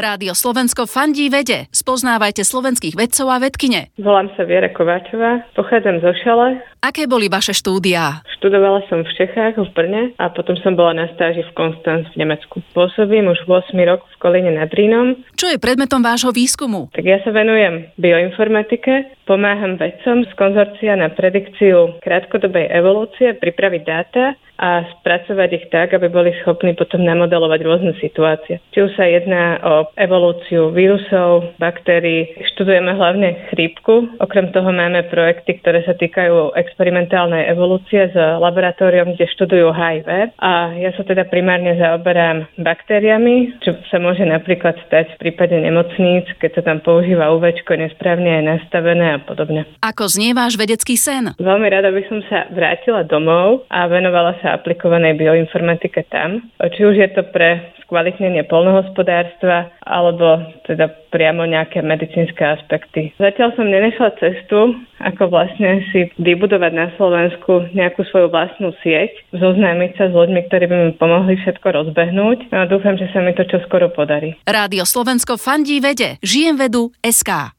Rádio Slovensko fandí vede. Spoznávajte slovenských vedcov a vedkine. Volám sa Viera Kováčová, pochádzam zo Šale. Aké boli vaše štúdia? Študovala som v Čechách, v Brne a potom som bola na stáži v Konstanz v Nemecku. Pôsobím už 8 rok v Kolíne nad Rínom. Čo je predmetom vášho výskumu? Tak ja sa venujem bioinformatike, pomáham vedcom z konzorcia na predikciu krátkodobej evolúcie, pripraviť dáta a spracovať ich tak, aby boli schopní potom namodelovať rôzne situácie. Či už sa jedná o evolúciu vírusov, baktérií, študujeme hlavne chrípku. Okrem toho máme projekty, ktoré sa týkajú experimentálnej evolúcie s laboratóriom, kde študujú HIV. A ja sa teda primárne zaoberám baktériami, čo sa môže napríklad stať v prípade nemocníc, keď sa tam používa UV nesprávne aj nastavené a podobne. Ako znie váš vedecký sen? Veľmi rada by som sa vrátila domov a venovala sa aplikovanej bioinformatike tam. Či už je to pre skvalitnenie polnohospodárstva alebo teda priamo nejaké medicínske aspekty. Zatiaľ som nenešla cestu, ako vlastne si vybudovať na Slovensku nejakú svoju vlastnú sieť, zoznámiť sa s ľuďmi, ktorí by mi pomohli všetko rozbehnúť. No a dúfam, že sa mi to čo skoro podarí. Rádio Slovensko fandí vede. Žijem vedu SK.